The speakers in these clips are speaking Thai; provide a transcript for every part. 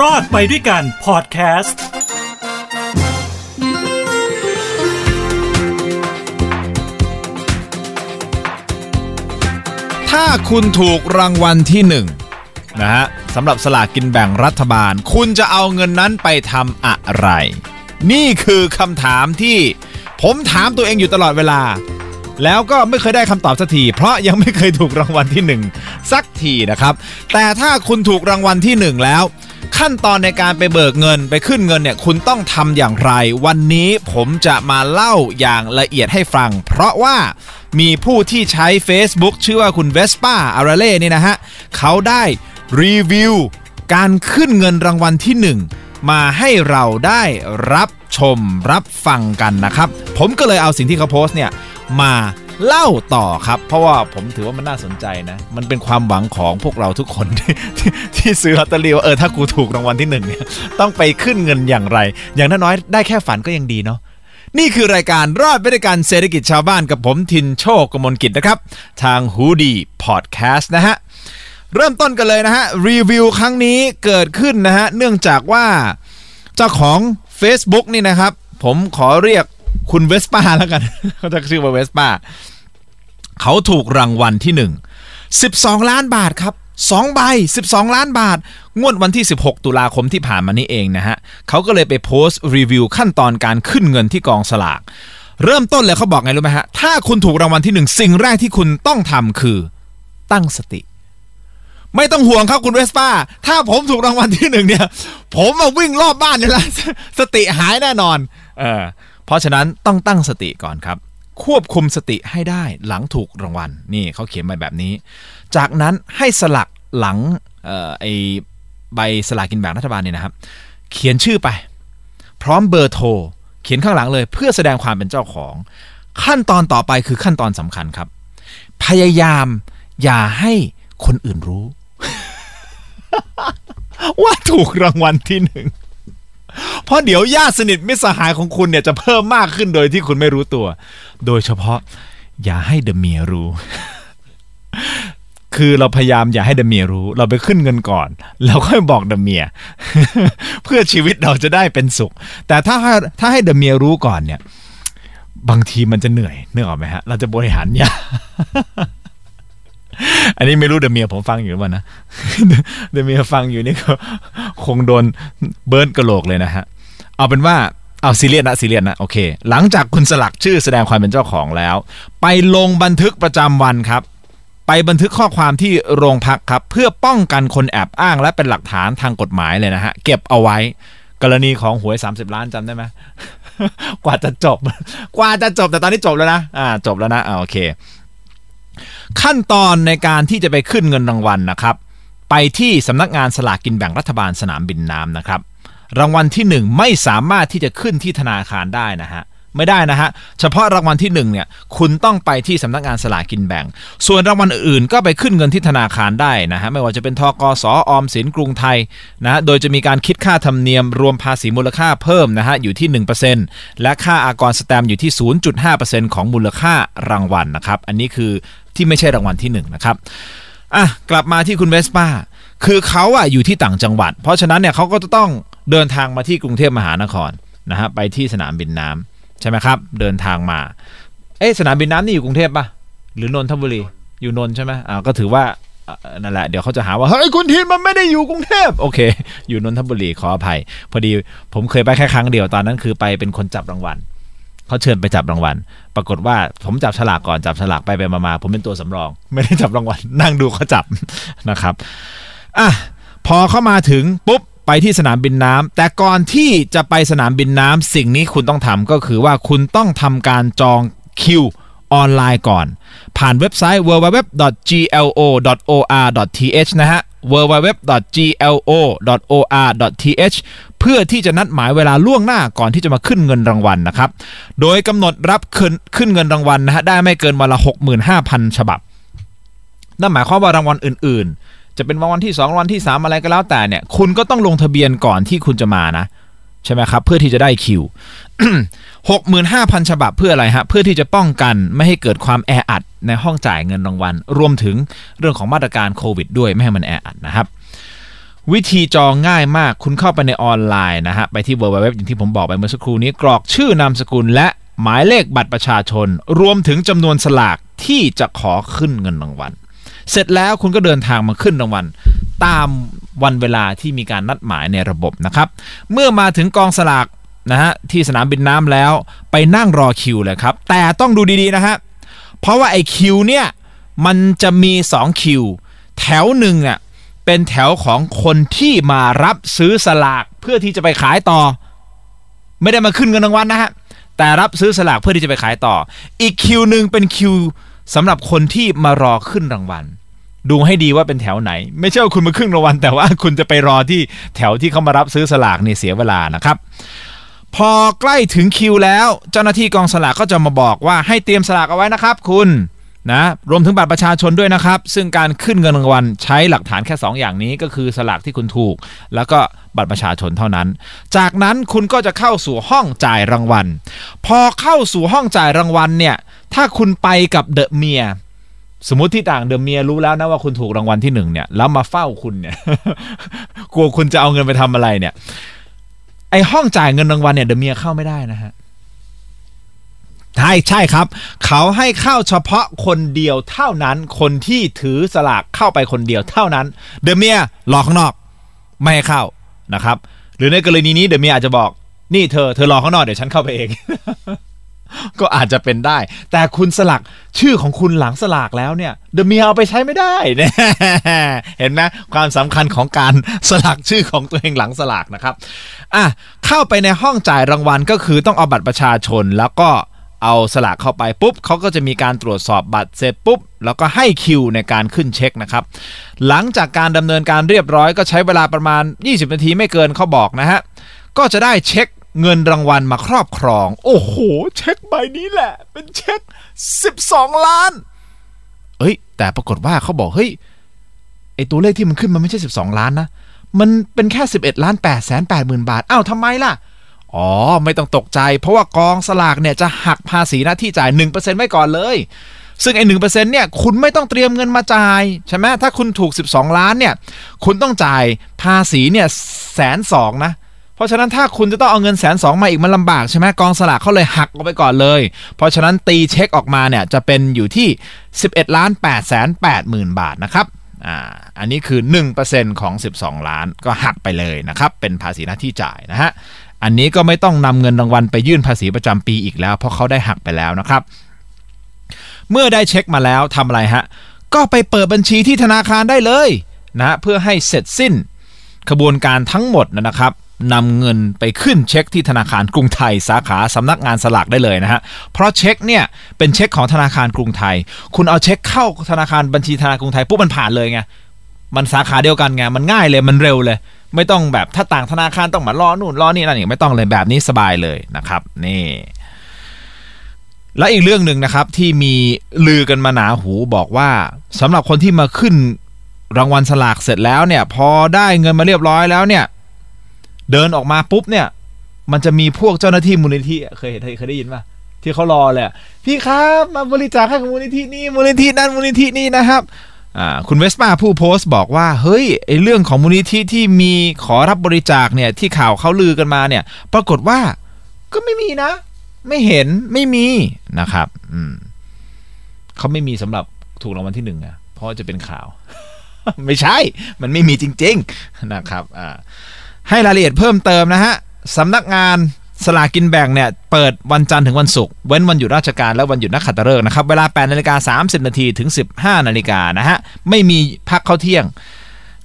รอดไปด้วยกันพอดแคสต์ถ้าคุณถูกรางวัลที่หนึ่งนะฮะสำหรับสลากกินแบ่งรัฐบาล คุณจะเอาเงินนั้นไปทำอะไร นี่คือคำถามที่ผมถามตัวเองอยู่ตลอดเวลา แล้วก็ไม่เคยได้คำตอบสักทีเพราะยังไม่เคยถูกรางวัลที่หนึ่งสักทีนะครับ แต่ถ้าคุณถูกรางวัลที่หนึ่งแล้ว ขั้นตอนในการไปเบิกเงินไปขึ้นเงินเนี่ยคุณต้องทำอย่างไร วันนี้ผมจะมาเล่าอย่างละเอียดให้ฟัง เพราะว่ามีผู้ที่ใช้ Facebook ชื่อว่าคุณเวสป้าอาราเล่นี่นะฮะเขาได้รีวิวการขึ้นเงินรางวัลที่ 1 มาให้เราได้รับชมรับฟังกันนะครับ ผมก็เลยเอาสิ่งที่เขาโพสต์เนี่ยมา เล่าต่อครับ เพราะว่าผมถือว่ามันน่าสนใจนะ มันเป็นความหวังของพวกเราทุกคนที่ที่ที่ซื้อลอตเตอรี่ว่าเออถ้ากูถูกรางวัลที่หนึ่งเนี่ยต้องไปขึ้นเงินอย่างไร อย่างน้อยๆได้แค่ฝันก็ยังดีเนาะนี่คือรายการรอดไปด้วยกันเศรษฐกิจชาวบ้านกับผมทินโชคกมลกิจนะครับ ทางฮูดีพอดแคสต์นะฮะ เริ่มต้นกันเลยนะฮะ รีวิวครั้งนี้เกิดขึ้นนะฮะ เนื่องจากว่าเจ้าของ Facebook นี่นะครับ ผมขอเรียกคุณเวสป้าแล้วกันเขาจะชื่อว่าเวสป้า เขาถูกรางวัลที่ 1 12 ล้านบาทครับ2ใบ 12 ล้านบาท งวดวันที่ 16 ตุลาคมที่ผ่านมานี่เองนะฮะเขาก็เลยไปโพสต์รีวิวขั้นตอนการขึ้นเงินที่กองสลาก เริ่มต้นเลยเขาบอกไงรู้ไหมฮะ ถ้าคุณถูกรางวัลที่ 1 สิ่งแรกที่คุณต้องทำคือตั้งสติ ไม่ต้องห่วงครับคุณเวสป้า ถ้าผมถูกรางวัลที่หนึ่งเนี่ย ผมมาวิ่งรอบบ้านเนี่ยละสติหายแน่นอน เออเพราะฉะนั้นต้องตั้งสติก่อนครับ ควบคุมสติให้ได้หลังถูกรางวัลนี่เขาเขียนมาแบบนี้ จากนั้นให้สลักหลังออไอใบสลากกินแบ่งรัฐบาลเนี่ยนะครับ เขียนชื่อไป พร้อมเบอร์โทรเขียนข้างหลังเลย เพื่อแสดงความเป็นเจ้าของ ขั้นตอนต่อไปคือขั้นตอนสำคัญครับ พยายามอย่าให้คนอื่นรู้ ว่าถูกรางวัลที่หนึ่ง เพราะเดี๋ยวญาติสนิทมิตรสหายของคุณเนี่ยจะเพิ่มมากขึ้นโดยที่คุณไม่รู้ตัว โดยเฉพาะอย่าให้ the เมียรู้ คือเราพยายามอย่าให้ the เมียรู้ เราไปขึ้นเงินก่อน แล้วค่อยบอก the เมีย เพื่อชีวิตเราจะได้เป็นสุข แต่ถ้าให้ถ้าให้ the เมียรู้ก่อนเนี่ย บางทีมันจะเหนื่อยเนื่อออกไหมฮะ เราจะบริหารยาก อันนี้ไม่รู้เดเมียผมฟังอยู่หรือเปล่านะเดเมียฟังอยู่นี่ก็คงโดนเบิร์นกระโหลกเลยนะฮะ เอาเป็นว่าเอาซีเรียสนะซีเรียสนะโอเค หลังจากคุณสลักชื่อแสดงความเป็นเจ้าของแล้ว ไปลงบันทึกประจำวันครับ ไปบันทึกข้อความที่โรงพักครับ เพื่อป้องกันคนแอบอ้างและเป็นหลักฐานทางกฎหมายเลยนะฮะ เก็บเอาไว้ กรณีของหวย 30 ล้านจำได้ไหมกว่าจะจบ กว่าจะจบแต่ตอนนี้จบแล้วนะอ่าจบแล้วนะอ่าโอเค ขั้นตอนในการที่จะไปขึ้นเงินรางวัลนะครับ ไปที่สำนักงานสลากกินแบ่งรัฐบาลสนามบินน้ำนะครับ รางวัลที่ 1 ไม่สามารถที่จะขึ้นที่ธนาคารได้นะฮะไม่ได้นะฮะ เฉพาะรางวัลที่1เนี่ยคุณต้องไปที่สำนักงานสลากกินแบ่ง ส่วนรางวัลอื่นๆ ก็ไปขึ้นเงินที่ธนาคารได้นะฮะ ไม่ว่าจะเป็นทกสออมสินกรุงไทยนะโดยจะมีการคิดค่าธรรมเนียมรวมภาษีมูลค่าเพิ่มนะฮะ อยู่ที่ 1%และค่าอากรสแตมอยู่ที่ 0.5%ของมูลค่ารางวัลนะครับ อันนี้คือ ที่ไม่ใช่รางวัลที่1นนะครับอะกลับมาที่คุณเวสป้าคือเขาอะอยู่ที่ต่างจังหวัด เพราะฉะนั้นเนี่ยเขาก็จะต้องเดินทางมาที่กรุงเทพมหานครนะฮะไปที่สนามบินน้ำใช่ไหมครับ เดินทางมา เอ๊สนามบินน้ำนี่อยู่กรุงเทพปะหรือนนทบุรีอยู่นนท์ใช่ไหมอ่าก็ถือว่าอ่านั่นแหละเดี๋ยวเขาจะหาว่าเฮ้ยคุณทินมันไม่ได้อยู่กรุงเทพโอเค อยู่นนทบุรีขออภัย พอดีผมเคยไปแค่ครั้งเดียวตอนนั้นคือไปเป็นคนจับรางวัล เขาเชิญไปจับรางวัล ปรากฏว่าผมจับฉลากก่อนจับฉลากไปไปมาๆผมเป็นตัวสำรอง ไม่ได้จับรางวัลนั่งดูเขาจับนะครับอะพอเข้ามาถึงปุ๊บไปที่สนามบินน้ำแต่ก่อนที่จะไปสนามบินน้ำสิ่งนี้คุณต้องทำก็คือว่าคุณต้องทำการจองคิวออนไลน์ก่อน ผ่านเว็บไซต์ www.glo.or.th นะฮะ www.glo.or.th เพื่อที่จะนัดหมายเวลาล่วงหน้าก่อนที่จะมาขึ้นเงินรางวัลนะครับ โดยกำหนดรับขึ้นขึ้นเงินรางวัลนะฮะได้ไม่เกินวันละ 65,000 ฉบับ นั่นหมายความว่ารางวัลอื่นๆ จะเป็นรางวัลที่ 2 รางวัลที่ 3 อะไรก็แล้วแต่เนี่ย คุณก็ต้องลงทะเบียนก่อนที่คุณจะมานะ ใช่ไหมครับ เพื่อที่จะได้คิว 65,000 ฉบับเพื่ออะไรฮะ เพื่อที่จะป้องกันไม่ให้เกิดความแออัดในห้องจ่ายเงินรางวัล รวมถึงเรื่องของมาตรการโควิดด้วยไม่ให้มันแออัดนะครับ วิธีจองง่ายมากคุณเข้าไปในออนไลน์นะฮะ ไปที่ www อย่างที่ผมบอกไปเมื่อสักครู่นี้กรอกชื่อนามสกุลและหมายเลขบัตรประชาชน รวมถึงจำนวนสลากที่จะขอขึ้นเงินรางวัล เสร็จแล้วคุณก็เดินทางมาขึ้นรางวัลตามวันเวลาที่มีการนัดหมายในระบบนะครับ เมื่อมาถึงกองสลาก นะฮะที่สนามบินน้ำแล้วไปนั่งรอคิวเลยครับ แต่ต้องดูดีๆนะฮะเพราะว่าไอ้คิวเนี่ยมันจะมี2คิวแถวหนึ่งเนี่ยเป็นแถวของคนที่มารับซื้อสลากเพื่อที่จะไปขายต่อ ไม่ได้มาขึ้นเงินรางวัลนะฮะแต่รับซื้อสลากเพื่อที่จะไปขายต่อ อีกคิวหนึ่งเป็นคิวสำหรับคนที่มารอขึ้นรางวัลดูให้ดีว่าเป็นแถวไหน ไม่ใช่ว่าคุณมาขึ้นรางวัลแต่ว่าคุณจะไปรอที่แถวที่เขามารับซื้อสลากนี่เสียเวลานะครับ พอใกล้ถึงคิวแล้ว เจ้าหน้าที่กองสลากก็จะมาบอกว่าให้เตรียมสลากเอาไว้นะครับ คุณนะรวมถึงบัตรประชาชนด้วยนะครับ ซึ่งการขึ้นเงินรางวัลใช้หลักฐานแค่ 2 อย่างนี้ก็คือสลากที่คุณถูก แล้วก็บัตรประชาชนเท่านั้น จากนั้นคุณก็จะเข้าสู่ห้องจ่ายรางวัล พอเข้าสู่ห้องจ่ายรางวัลเนี่ยถ้าคุณไปกับเดอะเมียสมมติที่ต่างเดอะเมียรู้แล้วนะว่าคุณถูกรางวัลที่หนึ่งเนี่ยแล้วมาเฝ้าคุณเนี่ยกลัวคุณจะเอาเงินไปทำอะไรเนี่ย ไอห้องจ่ายเงินรางวัลเนี่ยเดอะเมียเข้าไม่ได้นะฮะใช่ใช่ครับ เขาให้เข้าเฉพาะคนเดียวเท่านั้น คนที่ถือสลากเข้าไปคนเดียวเท่านั้น เดอะเมียรอข้างนอก ไม่ให้เข้านะครับ หรือในกรณีนี้เดอะเมียอาจจะบอก นี่เธอเธอรอข้างนอกเดี๋ยวฉันเข้าไปเอง ก็อาจจะเป็นได้ แต่คุณสลักชื่อของคุณหลังสลากแล้วเนี่ยเดอะเมียเอาไปใช้ไม่ได้เนี่ยเห็นไหมความสำคัญของการสลักชื่อของตัวเองหลังสลากนะครับอะเข้าไปในห้องจ่ายรางวัลก็คือต้องเอาบัตรประชาชนแล้วก็เอาสลากเข้าไปปุ๊บเขาก็จะมีการตรวจสอบบัตรเสร็จปุ๊บ แล้วก็ให้คิวในการขึ้นเช็คนะครับ หลังจากการดำเนินการเรียบร้อยก็ใช้เวลาประมาณ 20 นาทีไม่เกินเขาบอกนะฮะก็จะได้เช็ค เงินรางวัลมาครอบครอง โอ้โห เช็คใบนี้แหละ เป็นเช็ค 12 ล้าน เอ้ย แต่ปรากฏว่าเขาบอกเฮ้ยไอตัวเลขที่มันขึ้นมันไม่ใช่ 12 ล้านนะ มันเป็นแค่ 11ล้าน8แสน8หมื่นบาทอ้าวทำไมล่ะ อ๋อ ไม่ต้องตกใจ เพราะว่ากองสลากเนี่ยจะหักภาษีหน้าที่จ่าย 1%ไว้ก่อนเลย ซึ่งไอ้หเนี่ย คุณไม่ต้องเตรียมเงินมาจ่าย ใช่ไหมถ้าคุณถูก 12 ล้านเนี่ย คุณต้องจ่ายภาษีเนี่ยแสนสองนะ ราะฉะนั้นถ้าคุณจะต้องเอาเงินแสนสองมาอีกมันลำบากใช่ไหมกองสลากเขาเลยหักออกไปก่อนเลย เพราะฉะนั้นตีเช็คออกมาเนี่ยจะเป็นอยู่ที่ 11ล้าน8แสน8หมื่นบาทนะครับอ่าอันนี้คือ 1%ของ 12 ล้านก็หักไปเลยนะครับ เป็นภาษีหน้าที่จ่ายนะฮะอันนี้ก็ไม่ต้องนำเงินรางวัลไปยื่นภาษีประจำปีอีกแล้ว เพราะเขาได้หักไปแล้วนะครับ เมื่อได้เช็คมาแล้วทำอะไรฮะก็ไปเปิดบัญชีที่ธนาคารได้เลยนะฮะเพื่อให้เสร็จสิ้นขบวนการทั้งหมดนะครับ นำเงินไปขึ้นเช็คที่ธนาคารกรุงไทยสาขาสำนักงานสลากได้เลยนะฮะ เพราะเช็คเนี่ยเป็นเช็คของธนาคารกรุงไทย คุณเอาเช็คเข้าธนาคารบัญชีธนาคารกรุงไทยปุ๊บมันผ่านเลยไง มันสาขาเดียวกันไง มันง่ายเลย มันเร็วเลย ไม่ต้องแบบถ้าต่างธนาคารต้องมารอนู่นรอนี่นั่นอีกไม่ต้องเลยแบบนี้สบายเลยนะครับ นี่และอีกเรื่องหนึ่งนะครับที่มีลือกันมาหนาหูบอกว่าสำหรับคนที่มาขึ้นรางวัลสลากเสร็จแล้วเนี่ย พอได้เงินมาเรียบร้อยแล้วเนี่ย เดินออกมาปุ๊บเนี่ย มันจะมีพวกเจ้าหน้าที่มูลนิธิอะเคยเห็นเคยได้ยินป่ะที่เขารอเลยอะพี่ครับมาบริจาคให้กับมูลนิธินี่มูลนิธินั่นมูลนิธินี่นะครับคุณเวสป้าผู้โพสต์บอกว่า เฮ้ยไอเรื่องของมูลนิธิที่มีขอรับบริจาคเนี่ยที่ข่าวเขาลือกันมาเนี่ย ปรากฏว่าก็ไม่มีนะ ไม่เห็นไม่มีนะครับอืมเขาไม่มีสำหรับถูกรางวัลที่หนึ่งอะเพราะจะเป็นข่าว ไม่ใช่ มันไม่มีจริง ๆ นะครับ อ่า ให้รายละเอียดเพิ่มเติมนะฮะสำนักงานสลากกินแบ่งเนี่ยเปิดวันจันทร์ถึงวันศุกร์เว้นวันหยุดราชการและวันหยุดนักขัตฤกษ์นะครับเวลา8นาฬิกา30นาทีถึง 15นาฬิกานะฮะไม่มีพักเข้าเที่ยง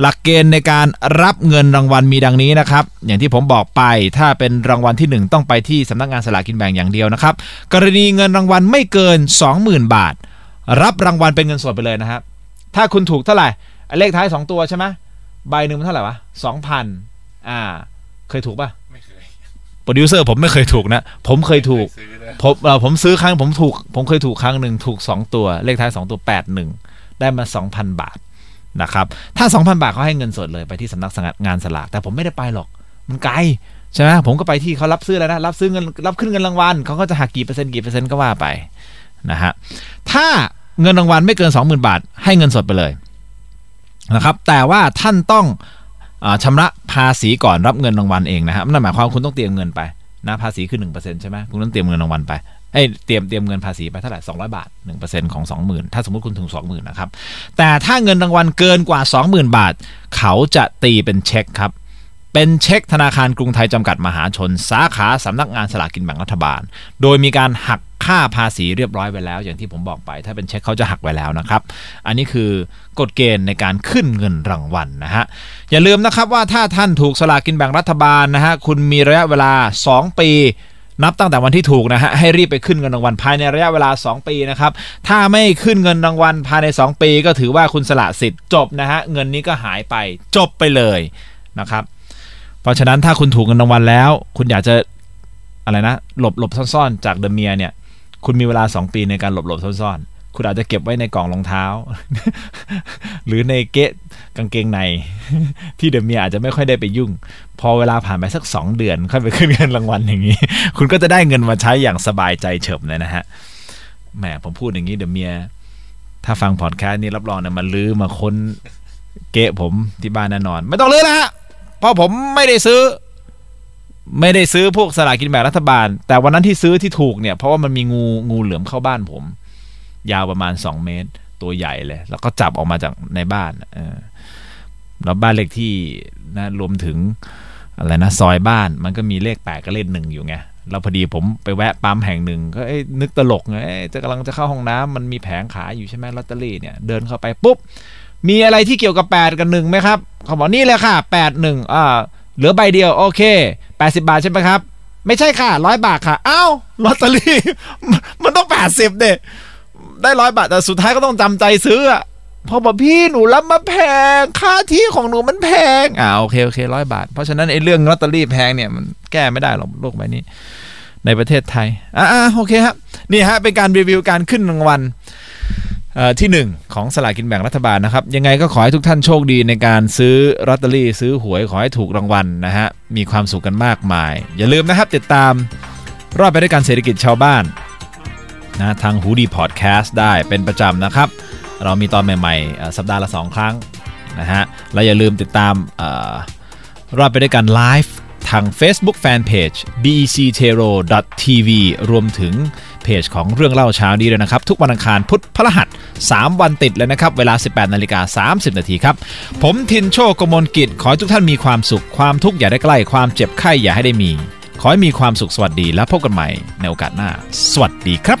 หลักเกณฑ์ในการรับเงินรางวัลมีดังนี้นะครับอย่างที่ผมบอกไปถ้าเป็นรางวัลที่ 1 ต้องไปที่สำนักงานสลากกินแบ่งอย่างเดียวนะครับกรณีเงินรางวัลไม่เกิน 20,000 บาท รับรางวัลเป็นเงินสดไปเลยนะครับถ้าคุณถูกเท่าไหร่เลขท้าย 2 ตัวใช่ไหมใบหนึ่งมันเท่าไหร่วะ2,000 อ่า เคยถูกป่ะไม่เคยโปรดิวเซอร์ผมไม่เคยถูกนะ ผมเคยถูกซื้อนะผมเอ่อผมซื้อครั้งผมถูก ผมเคยถูกครั้งหนึ่งถูก 2 ตัวเลขท้าย 2 ตัว 8 1 ได้มา 2,000 บาทนะครับถ้า 2,000 บาทเขาให้เงินสดเลยไปที่สำนักงานสลากแต่ผมไม่ได้ไปหรอก มันไกลใช่ไหมผมก็ไปที่เขารับซื้อแล้วนะรับซื้อเงินรับขึ้นเงินรางวัลเขาก็จะหักกี่เปอร์เซ็นต์กี่เปอร์เซ็นต์ก็ว่าไปนะฮะถ้าเงินรางวัลไม่เกิน 20,000 บาท ให้เงินสดไปเลยนะครับแต่ว่าท่านต้อง อ่าชำระภาษีก่อนรับเงินรางวัลเองนะครับนั่นหมายความคุณต้องเตรียมเงินไปนะภาษีคือ1%ใช่ไหมคุณต้องเตรียมเงินรางวัลไปเอ้เตรียมเตรียมเงินภาษีไปเท่าไหร่200 บาท 1%ของ 20,000 ถ้าสมมติคุณถึง 20,000นะครับแต่ถ้าเงินรางวัลเกินกว่า 20,000 บาท เขาจะตีเป็นเช็คครับเป็นเช็คธนาคารกรุงไทยจำกัดมหาชน สาขาสำนักงานสลากกินแบ่งรัฐบาล โดยมีการหัก ค่าภาษีเรียบร้อยไว้แล้ว อย่างที่ผมบอกไป ถ้าเป็นเช็คเขาจะหักไว้แล้วนะครับ อันนี้คือกฎเกณฑ์ในการขึ้นเงินรางวัลนะฮะ อย่าลืมนะครับว่าถ้าท่านถูกสลากกินแบ่งรัฐบาลนะฮะ คุณมีระยะเวลา 2 ปีนับตั้งแต่วันที่ถูกนะฮะให้รีบไปขึ้นเงินรางวัลภายในระยะเวลา 2 ปีนะครับถ้าไม่ขึ้นเงินรางวัลภายใน 2 ปี ก็ถือว่าคุณสละสิทธิ์จบนะฮะเงินนี้ก็หายไปจบไปเลยนะครับเพราะฉะนั้นถ้าคุณถูกเงินรางวัลแล้ว คุณอยากจะอะไรนะหลบหลบซ่อนๆ จากเดอะเมียเนี่ย คุณมีเวลา 2 ปีในการหลบหลบซ่อนๆ คุณอาจจะเก็บไว้ในกล่องรองเท้า หรือในเกะกางเกงใน ที่เดอะเมียอาจจะไม่ค่อยได้ไปยุ่ง พอเวลาผ่านไปสัก 2 เดือน ค่อยไปขึ้นเงินรางวัลอย่างนี้ คุณก็จะได้เงินมาใช้อย่างสบายใจเฉิบเลยนะฮะแหมผมพูดอย่างนี้เดอะเมีย ถ้าฟังพอดแคสต์นี้รับรองเนี่ยมาลื้อมาค้นเกะผมที่บ้านแน่นอน ไม่ต้องลื้อแล้วฮะเพราะผมไม่ได้ซื้อ ไม่ได้ซื้อพวกสลากกินแบ่งรัฐบาล แต่วันนั้นที่ซื้อที่ถูกเนี่ยเพราะว่ามันมีงูงูเหลือมเข้าบ้านผม ยาวประมาณ 2 เมตร ตัวใหญ่เลย แล้วก็จับออกมาจากในบ้านเออแล้วบ้านเลขที่นะรวมถึงอะไรนะซอยบ้านมันก็มีเลขแปดกับเลขหนึ่งอยู่ไงแล้วพอดีผมไปแวะปั๊มแห่งหนึ่งก็นึกตลกไงจะกำลังจะเข้าห้องน้ำมันมีแผงขายอยู่ใช่ไหมลอตเตอรี่เนี่ยเดินเข้าไปปุ๊บมีอะไรที่เกี่ยวกับ 8 กับหนึ่งไหมครับเขาบอกนี่เลยค่ะ8 1อ่าเหลือใบเดียวโอเค 80 บาทใช่ไหมครับ ไม่ใช่ค่ะร้อยบาทค่ะอ้าวลอตเตอรี่ มันต้อง 80เด็ได้ร้อยบาทแต่สุดท้ายก็ต้องจำใจซื้ออะพอบอกพี่หนูรับมาแพง ค่าที่ของหนูมันแพงอ่าโอเคโอเคร้อยบาท เพราะฉะนั้นไอ้เรื่องลอตเตอรี่แพงเนี่ยมันแก้ไม่ได้หรอกโลกใบนี้ ในประเทศไทยอ่าโอเคครับนี่ฮะเป็นการรีวิวการขึ้นรางวัล ที่ 1 ของสลากินแบ่งรัฐบาลนะครับ ยังไงก็ขอให้ทุกท่านโชคดีในการซื้อลอตเตอรี่ ซื้อหวยขอให้ถูกรางวัลนะฮะ มีความสุขกันมากมาย อย่าลืมนะครับติดตามรอบไปด้วยการเศรษฐกิจชาวบ้านนะทางหูดีพอดแคสต์ได้เป็นประจำนะครับ เรามีตอนใหม่ๆ สัปดาห์ละ 2 ครั้งนะฮะ และอย่าลืมติดตามอรอบไปด้วยกันไลฟ์ทาง Facebook Fanpage bectero.tv รวมถึง เพจของเรื่องเล่าเช้านี้ด้วยนะครับ ทุกวันอังคารพุธพฤหัส 3 วันติดเลยนะครับ เวลา 18นาฬิกา30 นาทีครับ ผมทินโชคกมลกิจ ขอให้ทุกท่านมีความสุขความทุกข์อย่าได้ใกล้ความเจ็บไข้อย่าให้ได้มี ขอให้มีความสุขสวัสดีและพบกันใหม่ในโอกาสหน้า สวัสดีครับ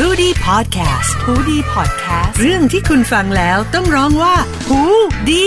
h o ดี้พอดแคสต์ฮูดี้พอดแคสต์เรื่องที่คุณฟังแล้วต้องร้องว่าหูดี